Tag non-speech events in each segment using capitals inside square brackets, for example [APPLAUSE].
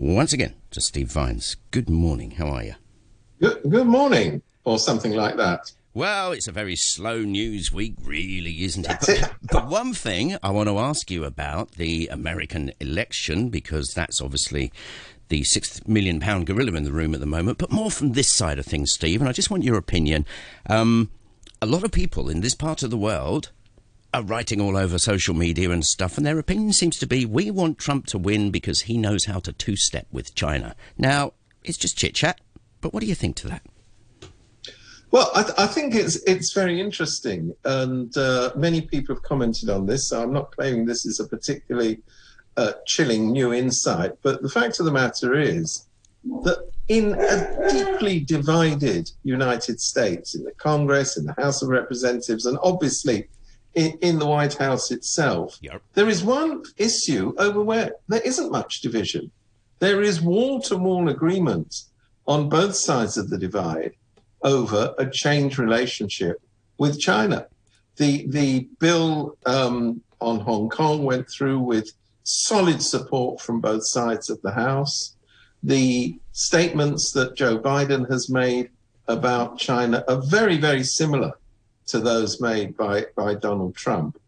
once again to Steve Vines. Good morning. How are you? Good, good morning, or something like that. Well, it's a very slow news week, really, isn't it? But, it. but one thing I want to ask you about the American election, because that's obviously the six million pound gorilla in the room at the moment, but more from this side of things, Steve, and I just want your opinion. Um, a lot of people in this part of the world are writing all over social media and stuff, and their opinion seems to be we want Trump to win because he knows how to two step with China. Now, it's just chit chat, but what do you think to that? Well, I, th- I think it's it's very interesting, and uh, many people have commented on this. So I'm not claiming this is a particularly uh, chilling new insight, but the fact of the matter is that in a deeply divided United States, in the Congress, in the House of Representatives, and obviously in, in the White House itself, Yep. there is one issue over where there isn't much division. There is wall to wall agreement on both sides of the divide over a changed relationship with China. The the bill um, on Hong Kong went through with solid support from both sides of the House. The statements that Joe Biden has made about China are very very similar to those made by by Donald Trump.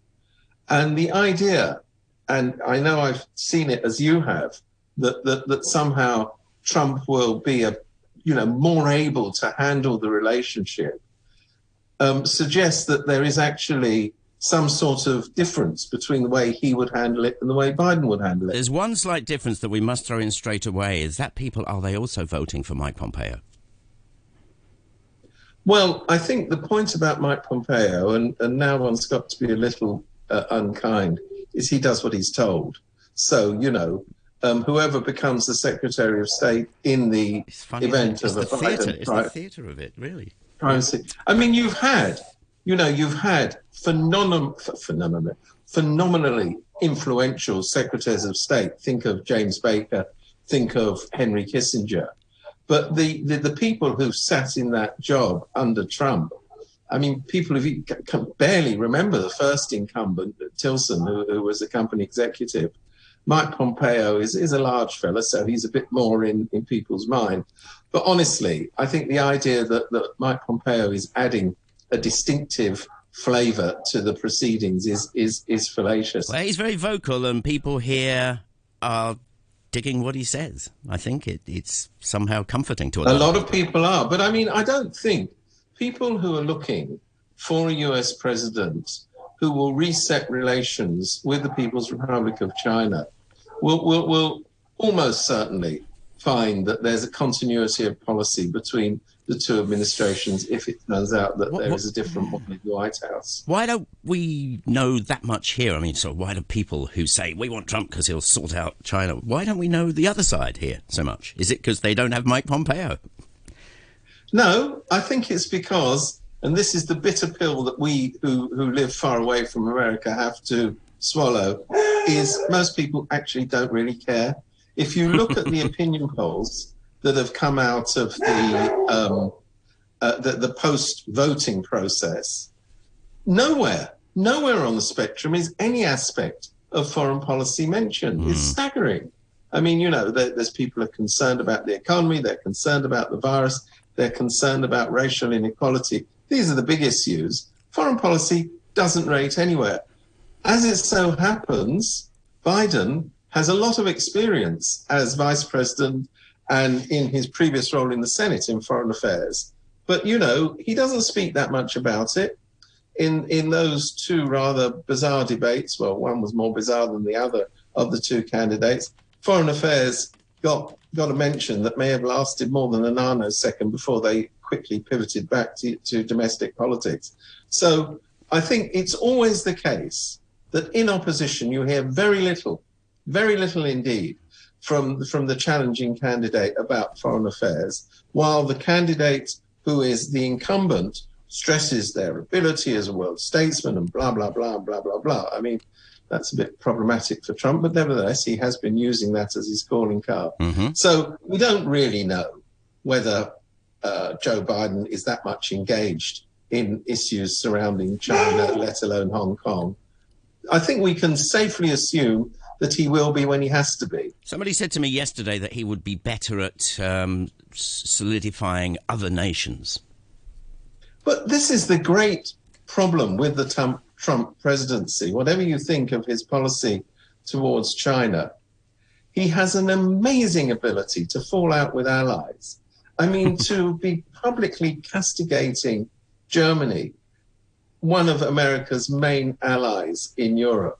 And the idea, and I know I've seen it as you have, that that, that somehow Trump will be a you know more able to handle the relationship um, suggests that there is actually some sort of difference between the way he would handle it and the way Biden would handle it. There's one slight difference that we must throw in straight away is that people are they also voting for Mike Pompeo? Well, I think the point about Mike Pompeo, and, and now one's got to be a little uh, unkind, is he does what he's told. So, you know, um, whoever becomes the Secretary of State in the funny. event of a the theatre. Biden It's pri- the theatre of it, really. privacy. I mean, you've had, you know, you've had phenomenal, phenomenally influential secretaries of state. Think of James Baker. Think of Henry Kissinger. But the, the, the people who sat in that job under Trump, I mean, people who can barely remember the first incumbent, Tillerson, who, who was a company executive. Mike Pompeo is, is a large fella, so he's a bit more in, in people's mind. But honestly, I think the idea that, that Mike Pompeo is adding a distinctive flavour to the proceedings is, is, is fallacious. Well, he's very vocal, and people here are digging what he says. I think it, it's somehow comforting to A lot of people are, but I mean, I don't think people who are looking for a US president who will reset relations with the People's Republic of China will, will, will almost certainly find that there's a continuity of policy between the two administrations if it turns out that What- there what- is a different one in the White House. Why don't we know that much here? I mean, so why do people who say we want Trump because he'll sort out China? Why don't we know the other side here so much? Is it because they don't have Mike Pompeo? No, I think it's because, and this is the bitter pill that we who, who live far away from America have to swallow, is most people actually don't really care. If you look at the [LAUGHS] opinion polls that have come out of the um, uh, the, the post voting process, nowhere, nowhere on the spectrum is any aspect of foreign policy mentioned. It's staggering. I mean, you know, there, there's people who are concerned about the economy, they're concerned about the virus, they're concerned about racial inequality. These are the big issues. Foreign policy doesn't rate anywhere. As it so happens, Biden has a lot of experience as vice president and in his previous role in the Senate in foreign affairs. But, you know, he doesn't speak that much about it. In, in those two rather bizarre debates, well, one was more bizarre than the other of the two candidates, foreign affairs got, got a mention that may have lasted more than a nanosecond before they quickly pivoted back to, to domestic politics. So I think it's always the case that in opposition you hear very little, very little indeed, from from the challenging candidate about foreign affairs, while the candidate who is the incumbent stresses their ability as a world statesman and blah blah blah blah blah blah. I mean, that's a bit problematic for Trump, but nevertheless, he has been using that as his calling card. Mhm. So we don't really know whether uh, Joe Biden is that much engaged in issues surrounding China, let alone Hong Kong. I think we can safely assume that he will be when he has to be. Somebody said to me yesterday that he would be better at um, solidifying other nations. But this is the great problem with the Trump, Trump presidency. Whatever you think of his policy towards China, he has an amazing ability to fall out with allies. I mean, [LAUGHS] to be publicly castigating Germany, one of America's main allies in Europe,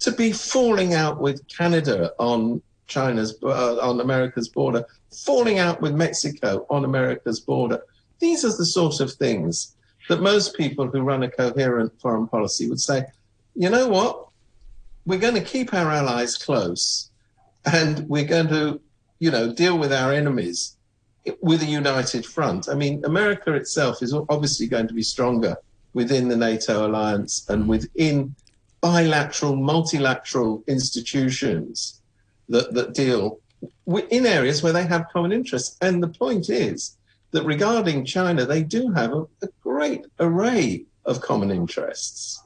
to be falling out with Canada on China's uh, on America's border, falling out with Mexico on America's border. These are the sort of things that most people who run a coherent foreign policy would say, you know what? We're going to keep our allies close and we're going to, you know, deal with our enemies with a united front. I mean, America itself is obviously going to be stronger within the NATO alliance and within bilateral, multilateral institutions that, that deal in areas where they have common interests. And the point is that regarding China, they do have a, a great array of common interests.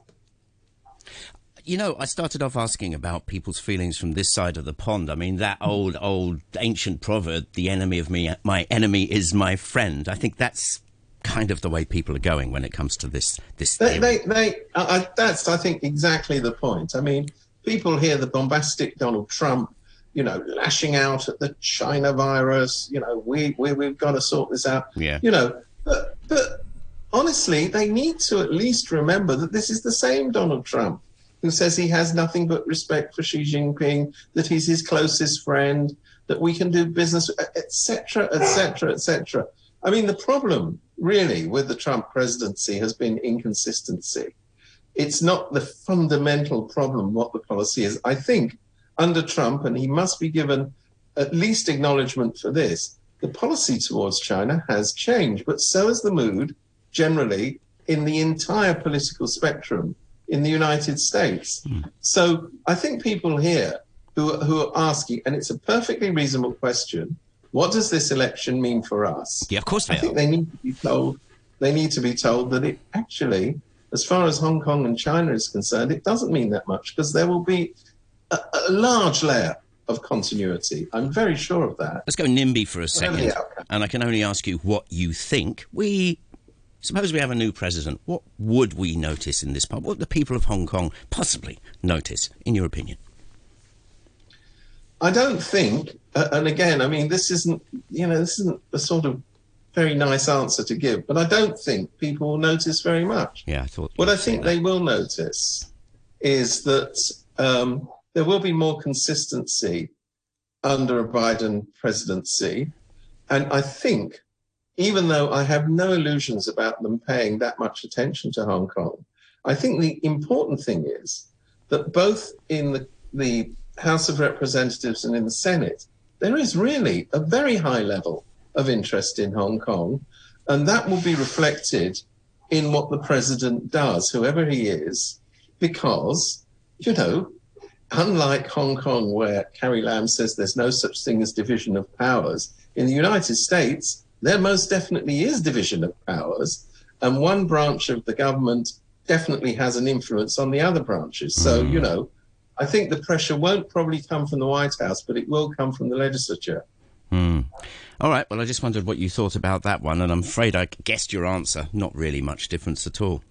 You know, I started off asking about people's feelings from this side of the pond. I mean, that old, old ancient proverb, the enemy of me, my enemy is my friend. I think that's kind of the way people are going when it comes to this. This they, they, they uh, that's I think exactly the point. I mean, people hear the bombastic Donald Trump, you know, lashing out at the China virus. You know, we, we we've got to sort this out. Yeah. You know, but but honestly, they need to at least remember that this is the same Donald Trump who says he has nothing but respect for Xi Jinping, that he's his closest friend, that we can do business, etc., etc., etc. I mean, the problem really with the Trump presidency has been inconsistency. It's not the fundamental problem what the policy is. I think under Trump, and he must be given at least acknowledgement for this, the policy towards China has changed, but so has the mood generally in the entire political spectrum in the United States. Mm. So I think people here who, who are asking, and it's a perfectly reasonable question, what does this election mean for us? Yeah, of course they I think they need to be told. They need to be told that it actually, as far as Hong Kong and China is concerned, it doesn't mean that much because there will be a, a large layer of continuity. I'm very sure of that. Let's go NIMBY for a second. And I can only ask you what you think. We suppose we have a new president. What would we notice in this part? What would the people of Hong Kong possibly notice, in your opinion? I don't think, uh, and again, I mean, this isn't, you know, this isn't a sort of very nice answer to give, but I don't think people will notice very much. Yeah, I thought. What I think they will notice is that um, there will be more consistency under a Biden presidency, and I think, even though I have no illusions about them paying that much attention to Hong Kong, I think the important thing is that both in the the House of Representatives and in the Senate, there is really a very high level of interest in Hong Kong, and that will be reflected in what the president does, whoever he is, because, you know, unlike Hong Kong, where Carrie Lam says there's no such thing as division of powers, in the United States, there most definitely is division of powers, and one branch of the government definitely has an influence on the other branches. So, you mm. know, I think the pressure won't probably come from the White House, but it will come from the legislature. Hmm. All right. Well, I just wondered what you thought about that one, and I'm afraid I guessed your answer. Not really much difference at all.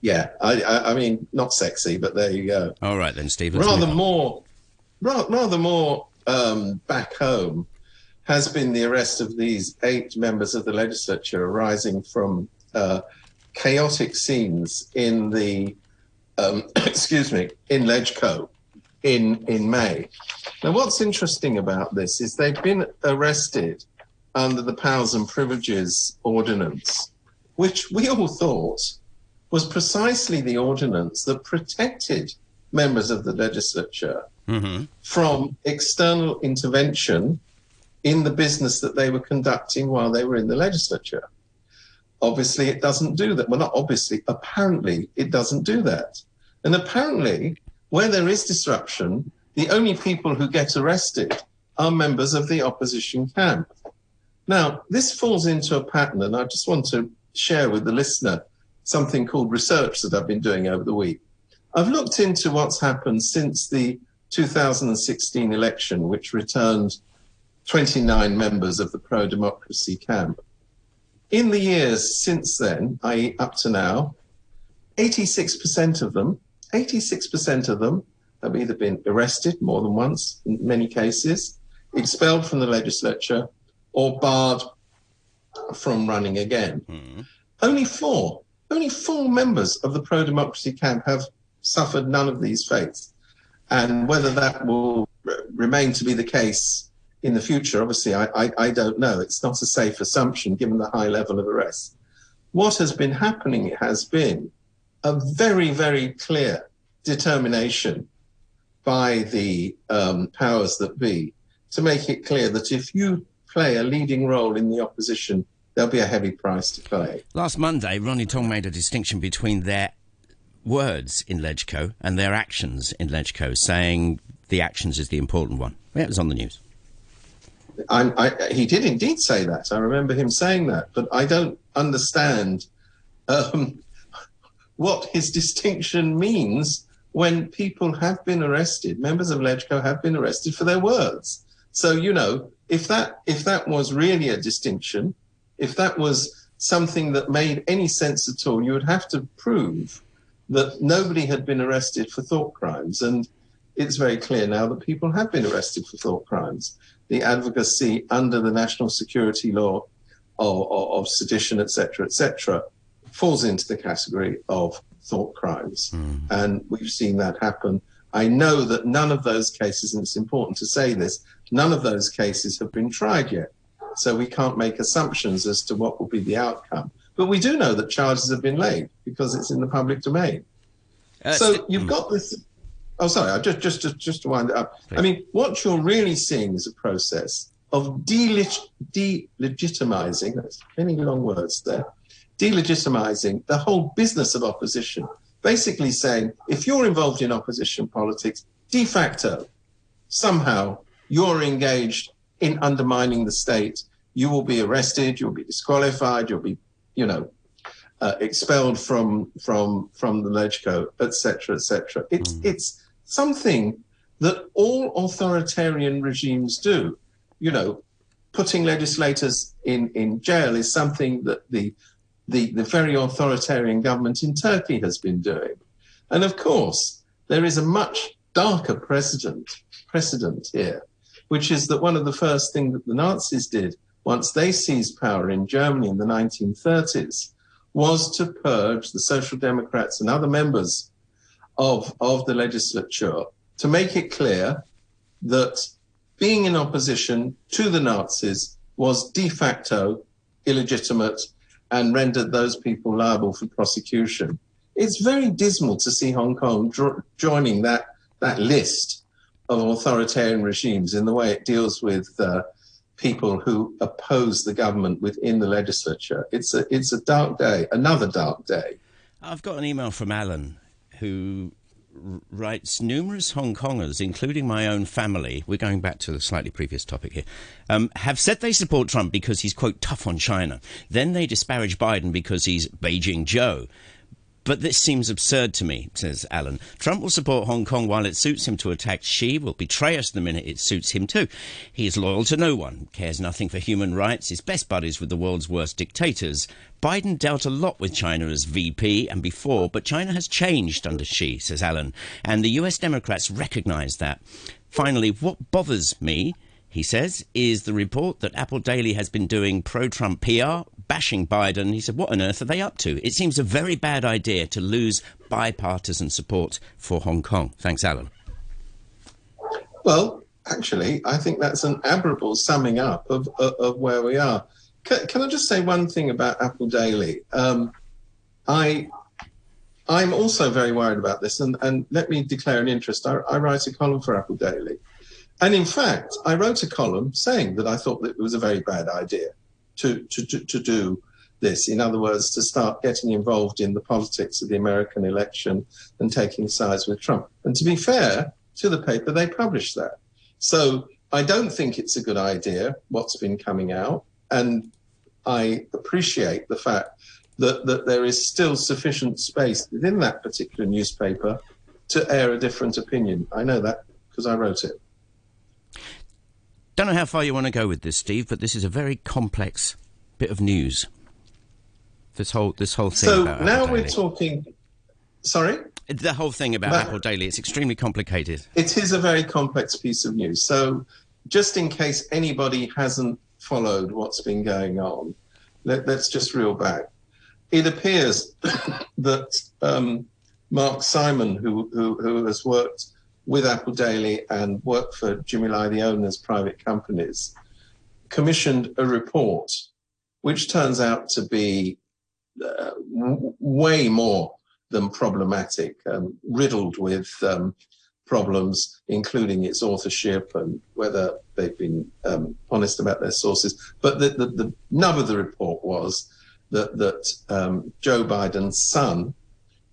Yeah, I, I, I mean, not sexy, but there you go. All right then, Stephen. Rather more, rather more um, back home has been the arrest of these eight members of the legislature arising from uh, chaotic scenes in the, um, [COUGHS] excuse me, in Legco in in May. Now, what's interesting about this is they've been arrested under the Powers and Privileges Ordinance, which we all thought was precisely the ordinance that protected members of the legislature mm-hmm. from external intervention in the business that they were conducting while they were in the legislature. Obviously, it doesn't do that. Well, not obviously, apparently, it doesn't do that. And apparently, where there is disruption, the only people who get arrested are members of the opposition camp. Now, this falls into a pattern, and I just want to share with the listener something called research that I've been doing over the week. I've looked into what's happened since the 2016 election, which returned 29 members of the pro democracy camp. In the years since then, i.e., up to now, 86% of them, 86% of them have either been arrested more than once in many cases, expelled from the legislature, or barred from running again. Mm. Only four, only four members of the pro democracy camp have suffered none of these fates. And whether that will remain to be the case in the future, obviously, I, I, I don't know. It's not a safe assumption given the high level of arrests. What has been happening has been a very, very clear determination by the um, powers that be to make it clear that if you play a leading role in the opposition, there'll be a heavy price to pay. Last Monday, Ronnie Tong made a distinction between their words in Legco and their actions in Legco, saying the actions is the important one. Yeah, it was on the news. I, I, he did indeed say that. I remember him saying that, but I don't understand um, what his distinction means when people have been arrested, members of Legco have been arrested for their words. So, you know, if that if that was really a distinction, if that was something that made any sense at all, you would have to prove that nobody had been arrested for thought crimes. And it's very clear now that people have been arrested for thought crimes. The advocacy under the national security law of, of, of sedition, etc., etc., falls into the category of thought crimes. Mm. And we've seen that happen. I know that none of those cases, and it's important to say this, none of those cases have been tried yet. So we can't make assumptions as to what will be the outcome. But we do know that charges have been laid because it's in the public domain. Uh, so you've got this. Oh, sorry. Just, just, just, just to wind it up. Please. I mean, what you're really seeing is a process of deleg- delegitimizing. That's many long words there delegitimizing the whole business of opposition, basically saying if you're involved in opposition politics, de facto, somehow you're engaged in undermining the state, you will be arrested, you'll be disqualified, you'll be, you know, uh, expelled from from from the legco, etc., etc. It's mm. it's something that all authoritarian regimes do. You know, putting legislators in in jail is something that the the, the very authoritarian government in Turkey has been doing. And of course, there is a much darker precedent, precedent here, which is that one of the first things that the Nazis did once they seized power in Germany in the 1930s was to purge the Social Democrats and other members of, of the legislature to make it clear that being in opposition to the Nazis was de facto illegitimate and rendered those people liable for prosecution. It's very dismal to see Hong Kong joining that, that list of authoritarian regimes in the way it deals with uh, people who oppose the government within the legislature. It's a, it's a dark day, another dark day. I've got an email from Alan who writes numerous Hong Kongers, including my own family, we're going back to the slightly previous topic here, um, have said they support Trump because he's, quote, tough on China. Then they disparage Biden because he's Beijing Joe. But this seems absurd to me, says Alan. Trump will support Hong Kong while it suits him to attack Xi, will betray us the minute it suits him too. He is loyal to no one, cares nothing for human rights, is best buddies with the world's worst dictators. Biden dealt a lot with China as VP and before, but China has changed under Xi, says Alan, and the US Democrats recognize that. Finally, what bothers me he says, is the report that Apple Daily has been doing pro Trump PR, bashing Biden. He said, What on earth are they up to? It seems a very bad idea to lose bipartisan support for Hong Kong. Thanks, Alan. Well, actually, I think that's an admirable summing up of, of, of where we are. Can, can, I just say one thing about Apple Daily? Um, I I'm also very worried about this, and, and let me declare an interest. I, I write a column for Apple Daily. And in fact, I wrote a column saying that I thought that it was a very bad idea to, to, to, do this. In other words, to start getting involved in the politics of the American election and taking sides with Trump. And to be fair to the paper, they published that. So I don't think it's a good idea what's been coming out. And I appreciate the fact that, that there is still sufficient space within that particular newspaper to air a different opinion. I know that because I wrote it. I don't know how far you want to go with this, Steve, but this is a very complex bit of news. This whole this whole thing. So now we're talking. Sorry? the whole thing about Apple Daily. It's extremely complicated. It is a very complex piece of news. So, just in case anybody hasn't followed what's been going on, let, us just reel back. It appears [COUGHS] that um, Mark Simon, who, who, who has worked with Apple Daily and worked for Jimmy Lai, the owner's private companies, commissioned a report which turns out to be uh, w- way more than problematic, um, riddled with um, problems, including its authorship and whether they've been um, honest about their sources. But the, the, the nub of the report was that that um, Joe Biden's son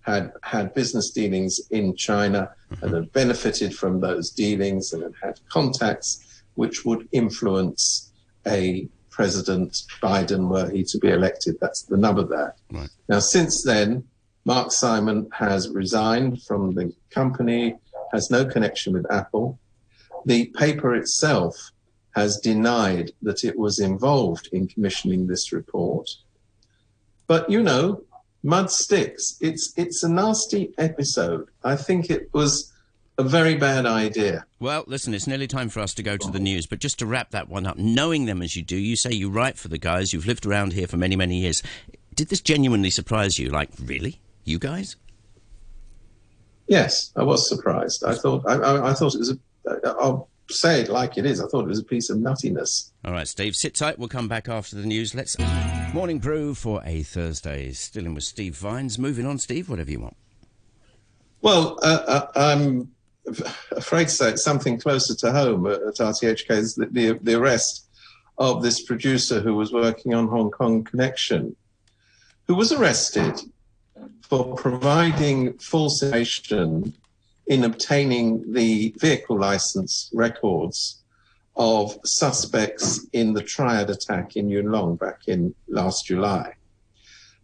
had had business dealings in China and mm-hmm. had benefited from those dealings and had had contacts which would influence a President Biden were he to be elected. That's the nub of that. Right. Now, since then, Mark Simon has resigned from the company, has no connection with Apple. The paper itself has denied that it was involved in commissioning this report. But you know, mud sticks. It's it's a nasty episode. I think it was a very bad idea. Well, listen, it's nearly time for us to go to the news, but just to wrap that one up, knowing them as you do, you say you write for the guys, you've lived around here for many, many years. Did this genuinely surprise you? Like, really? You guys? Yes, I was surprised. I thought I, I, I thought it was a. I'll say it like it is. I thought it was a piece of nuttiness. All right, Steve, sit tight. We'll come back after the news. Let's. Morning brew for a Thursday. Still in with Steve Vines. Moving on, Steve, whatever you want. Well, uh, uh, I'm [LAUGHS] afraid to say it's something closer to home at, at RTHK is the, the, the arrest of this producer who was working on Hong Kong Connection, who was arrested for providing false information in obtaining the vehicle license records of suspects in the triad attack in Yuen Long back in last July.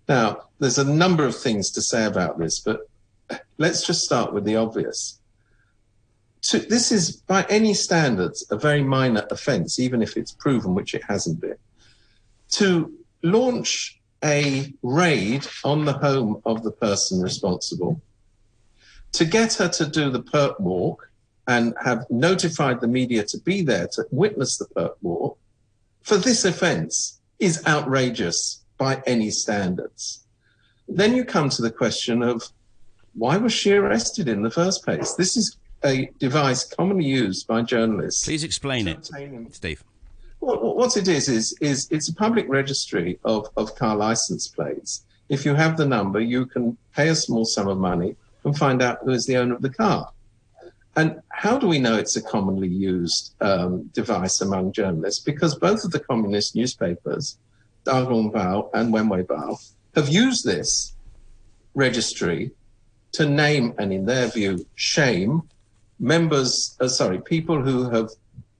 Now, there's a number of things to say about this, but let's just start with the obvious. To, this is, by any standards, a very minor offence, even if it's proven, which it hasn't been. To launch a raid on the home of the person responsible, to get her to do the perp walk and have notified the media to be there to witness the perp walk, for this offence is outrageous by any standards. Then you come to the question of why was she arrested in the first place? This is a device commonly used by journalists. Please explain it, Steve. well, what it is is is it's a public registry of, of car license plates. If you have the number, you can pay a small sum of money and find out who is the owner of the car. And how do we know it's a commonly used um, device among journalists? Because both of the communist newspapers, Dagong Bao and Wenwei Bao, have used this registry to name and, in their view, shame members, uh, sorry, people who have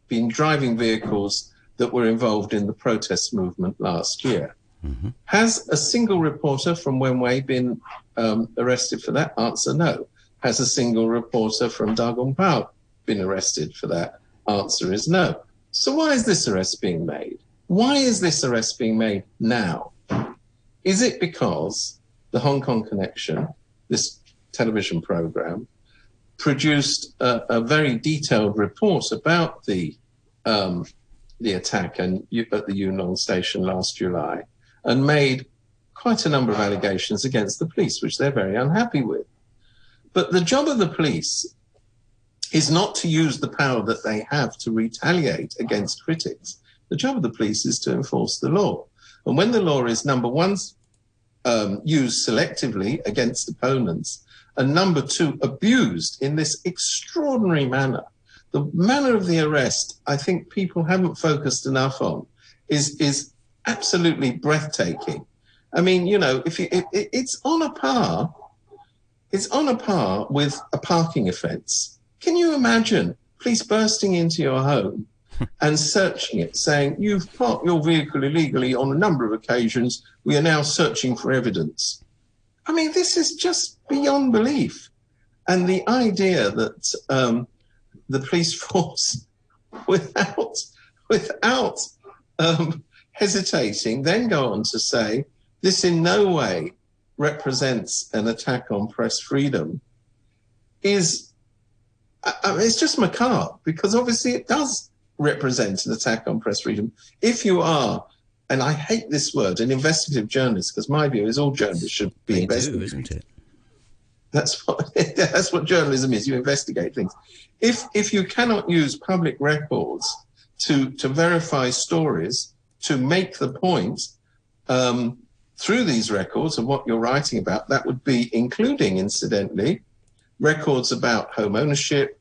been driving vehicles that were involved in the protest movement last year. Has a single reporter from Wenwei been um, arrested for that? Answer no. Has a single reporter from Dagong Pao been arrested for that? Answer is no. So why is this arrest being made? Why is this arrest being made now? Is it because the Hong Kong Connection, this television program, produced a, a very detailed report about the um, the attack and at the Yuen Long station last July, and made quite a number of allegations against the police, which they're very unhappy with. But the job of the police is not to use the power that they have to retaliate against critics. The job of the police is to enforce the law. And when the law is number one, um, used selectively against opponents, and number two, abused in this extraordinary manner, the manner of the arrest, I think people haven't focused enough on, is is absolutely breathtaking. I mean, you know, if you, it, it, it's on a par, it's on a par with a parking offence. Can you imagine police bursting into your home [LAUGHS] and searching it, saying you've parked your vehicle illegally on a number of occasions. We are now searching for evidence. I mean, this is just beyond belief. And the idea that um, the police [LAUGHS] force without without um, hesitating, then go on to say this in no way represents an attack on press freedom is I mean, it's just macabre because obviously it does represent an attack on press freedom. If you are, and I hate this word, an investigative journalist, because my view is all journalists should be investigative, isn't it? That's what [LAUGHS] that's what journalism is. You investigate things. If if you cannot use public records to to verify stories, to make the point um, through these records of what you're writing about, that would be including, incidentally, records about home ownership.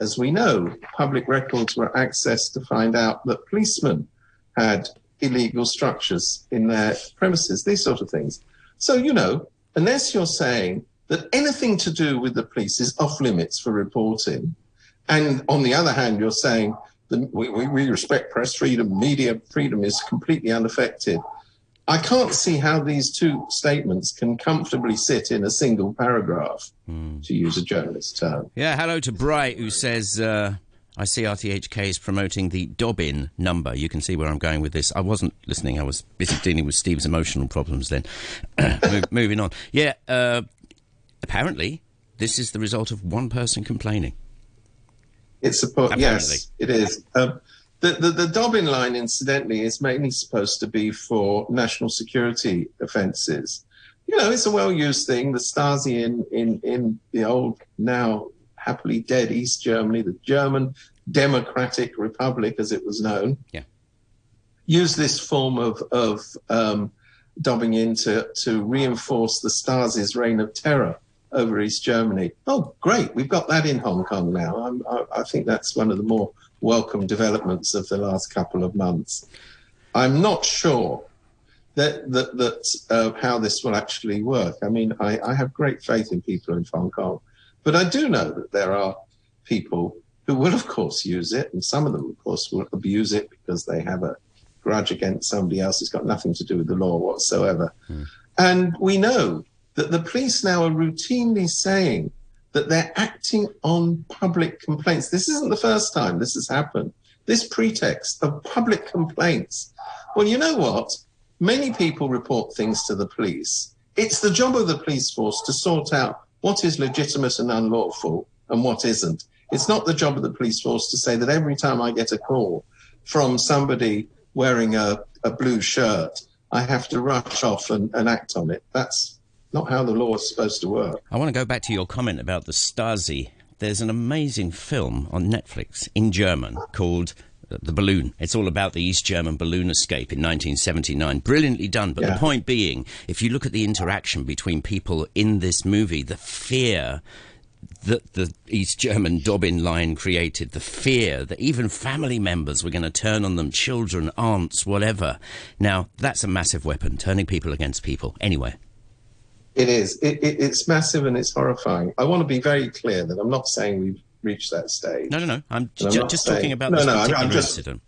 As we know, public records were accessed to find out that policemen had illegal structures in their premises, these sort of things. So, you know, unless you're saying that anything to do with the police is off limits for reporting, and on the other hand, you're saying that we, we respect press freedom, media freedom is completely unaffected, I can't see how these two statements can comfortably sit in a single paragraph, mm. to use a journalist term. Yeah, hello to Bright, who says, uh, I see RTHK is promoting the Dobbin number. You can see where I'm going with this. I wasn't listening, I was busy dealing with Steve's emotional problems then. [COUGHS] moving on. Yeah, uh, apparently, this is the result of one person complaining. It's supposed, yes, it is. Um, the, the, the Dobbin line, incidentally, is mainly supposed to be for national security offences. You know, it's a well used thing. The Stasi in, in, in the old, now happily dead East Germany, the German Democratic Republic, as it was known, yeah. used this form of, of um, dobbing in to, to reinforce the Stasi's reign of terror over East Germany. Oh, great. We've got that in Hong Kong now. I, I think that's one of the more welcome developments of the last couple of months. I'm not sure that that, that uh, how this will actually work. I mean, I, I have great faith in people in Hong Kong, but I do know that there are people who will, of course, use it, and some of them, of course, will abuse it because they have a grudge against somebody else. It's got nothing to do with the law whatsoever. Hmm. And we know that the police now are routinely saying that they're acting on public complaints. This isn't the first time this has happened. This pretext of public complaints. Well, you know what? Many people report things to the police. It's the job of the police force to sort out what is legitimate and unlawful and what isn't. It's not the job of the police force to say that every time I get a call from somebody wearing a, a blue shirt, I have to rush off and, and act on it. That's not how the law is supposed to work. I want to go back to your comment about the Stasi. There's an amazing film on Netflix in German called uh, the balloon. It's all about the East German balloon escape in 1979. Brilliantly done. But yeah. the point being, if you look at the interaction between people in this movie, the fear that the East German Dobbin line created, the fear that even family members were going to turn on them, children, aunts, whatever. Now, that's a massive weapon, turning people against people. Anyway. It is. It, it, it's massive and it's horrifying. I want to be very clear that I'm not saying we've reached that stage. No, no, no. I'm, j- I'm just saying, talking about no, this no, particular I'm, just, incident.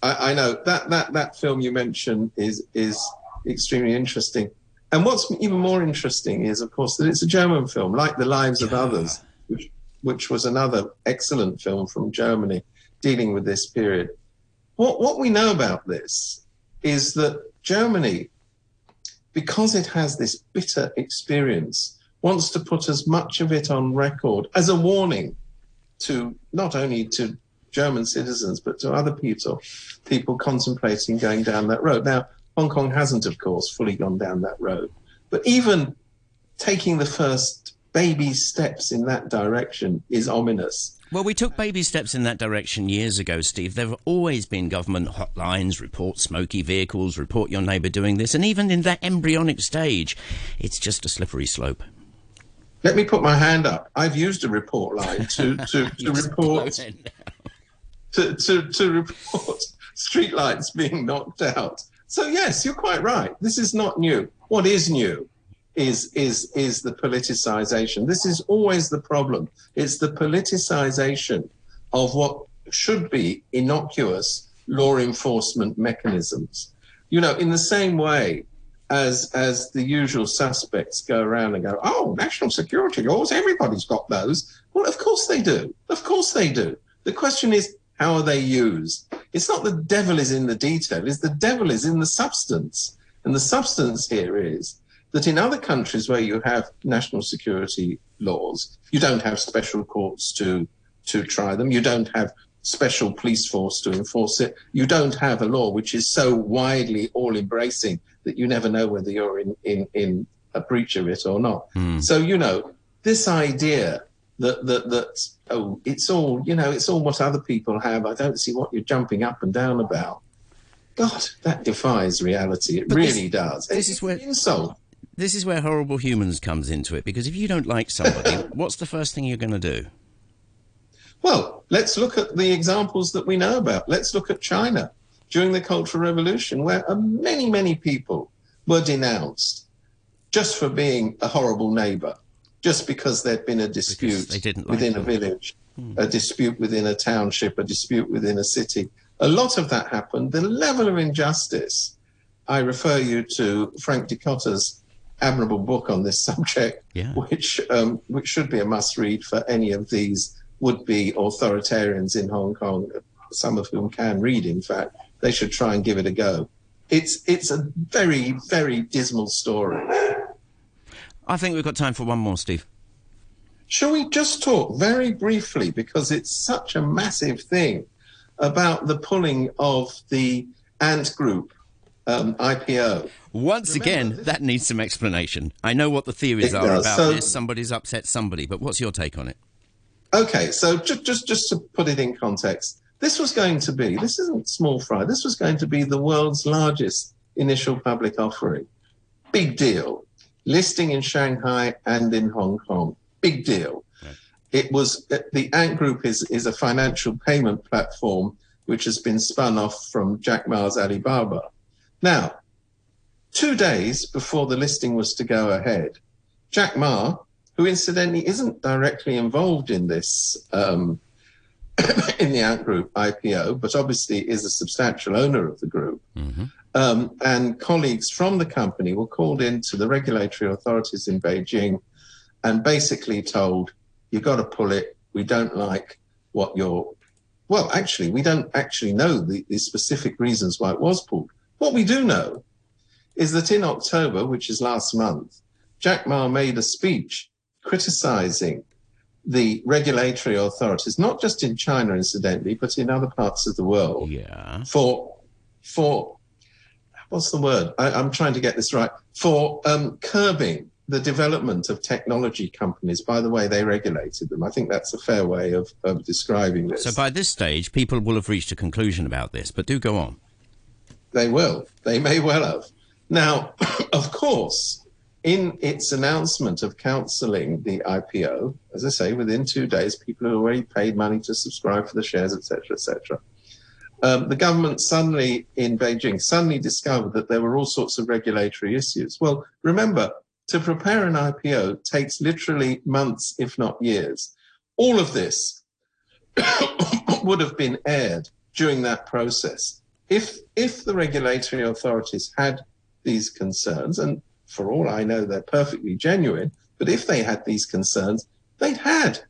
I, I, know that, that that film you mentioned is is extremely interesting. And what's even more interesting is, of course, that it's a German film, like The Lives yeah. of Others, which, which was another excellent film from Germany dealing with this period. What what we know about this is that Germany because it has this bitter experience, wants to put as much of it on record as a warning to not only to German citizens, but to other people, people contemplating going down that road. Now, Hong Kong hasn't, of course, fully gone down that road, but even taking the first baby steps in that direction is ominous. Well, we took baby steps in that direction years ago, Steve. There have always been government hotlines, report smoky vehicles, report your neighbour doing this, and even in that embryonic stage, it's just a slippery slope. Let me put my hand up. I've used a report line to, to, to [LAUGHS] report to, to, to report streetlights being knocked out. So yes, you're quite right. This is not new. What is new is is is the politicization. This is always the problem. It's the politicization of what should be innocuous law enforcement mechanisms. You know, in the same way as as the usual suspects go around and go, oh, national security laws, everybody's got those. Well, of course they do. Of course they do. The question is, how are they used? It's not the devil is in the detail, it's the devil is in the substance. And the substance here is that in other countries where you have national security laws, you don't have special courts to to try them. You don't have special police force to enforce it. You don't have a law which is so widely all embracing that you never know whether you're in, in, in a breach of it or not. Mm. So, you know, this idea that, that, that, oh, it's all, you know, it's all what other people have. I don't see what you're jumping up and down about. God, that defies reality. It But really this- does. this It's is where- insult. This is where horrible humans comes into it because if you don't like somebody, [LAUGHS] what's the first thing you're going to do? Well, let's look at the examples that we know about. Let's look at China during the Cultural Revolution, where many, many people were denounced just for being a horrible neighbor, just because there'd been a dispute like within a them. village, hmm. a dispute within a township, a dispute within a city. A lot of that happened. The level of injustice, I refer you to Frank Dikötter's admirable book on this [LAUGHS] subject, Yeah. which um, which should be a must read for any of these would be authoritarians in Hong Kong, some of whom can read, in fact. They should try and give it a go. It's it's a very, very dismal story. I think we've got time for one more, Steve. Shall we just talk very briefly, because it's such a massive thing, about the pulling of the Ant Group um, IPO? Once Remember, again, that needs some explanation. I know what the theories are does. about So- this. Somebody's upset somebody, but what's your take on it? Okay, so just just just to put it in context, this was going to be this isn't small fry. This was going to be the world's largest initial public offering. Big deal. Listing in Shanghai and in Hong Kong. Big deal. Right. It was the Ant Group is is a financial payment platform which has been spun off from Jack Ma's Alibaba. Now, two days before the listing was to go ahead, Jack Ma, who incidentally isn't directly involved in this um, [COUGHS] in the Ant Group IPO, but obviously is a substantial owner of the group, hmm um, and colleagues from the company were called into the regulatory authorities in Beijing and basically told, "You've got to pull it. We don't like what you're." Well, actually, we don't actually know the, the specific reasons why it was pulled. What we do know is that in October, which is last month, Jack Ma made a speech criticizing the regulatory authorities, not just in China, incidentally, but in other parts of the world, Yeah. for for what's the word? I, I'm trying to get this right. For um, curbing the development of technology companies by the way they regulated them. I think that's a fair way of, of describing this. So by this stage, people will have reached a conclusion about this, but do go on. They will. They may well have. Now, [COUGHS] of course, in its announcement of cancelling the IPO, as I say, within two days, people had already paid money to subscribe for the shares, etc., etc. Um, the government suddenly in Beijing suddenly discovered that there were all sorts of regulatory issues. Well, remember, to prepare an IPO takes literally months, if not years. All of this [COUGHS] would have been aired during that process if if the regulatory authorities had these concerns, and for all I know, they're perfectly genuine, but if they had these concerns, they'd had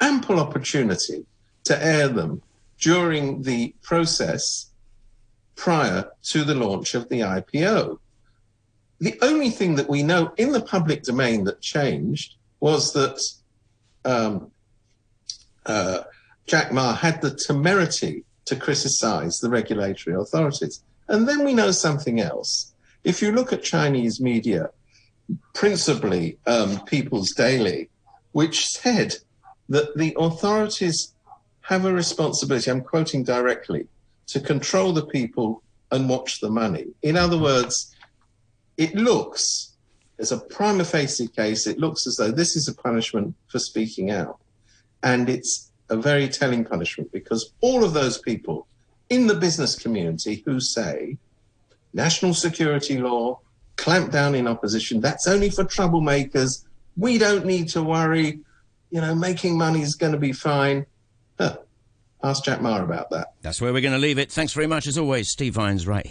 ample opportunity to air them during the process prior to the launch of the IPO. The only thing that we know in the public domain that changed was that um, uh, Jack Ma had the temerity to criticize the regulatory authorities. And then we know something else. If you look at Chinese media, principally um, People's Daily, which said that the authorities have a responsibility, I'm quoting directly, to control the people and watch the money. In other words, it looks, as a prima facie case, it looks as though this is a punishment for speaking out. And it's a very telling punishment because all of those people in the business community who say national security law, clamp down in opposition, that's only for troublemakers, we don't need to worry, you know, making money is going to be fine. Huh. Ask Jack Ma about that. That's where we're going to leave it. Thanks very much, as always. Steve Vines, right here.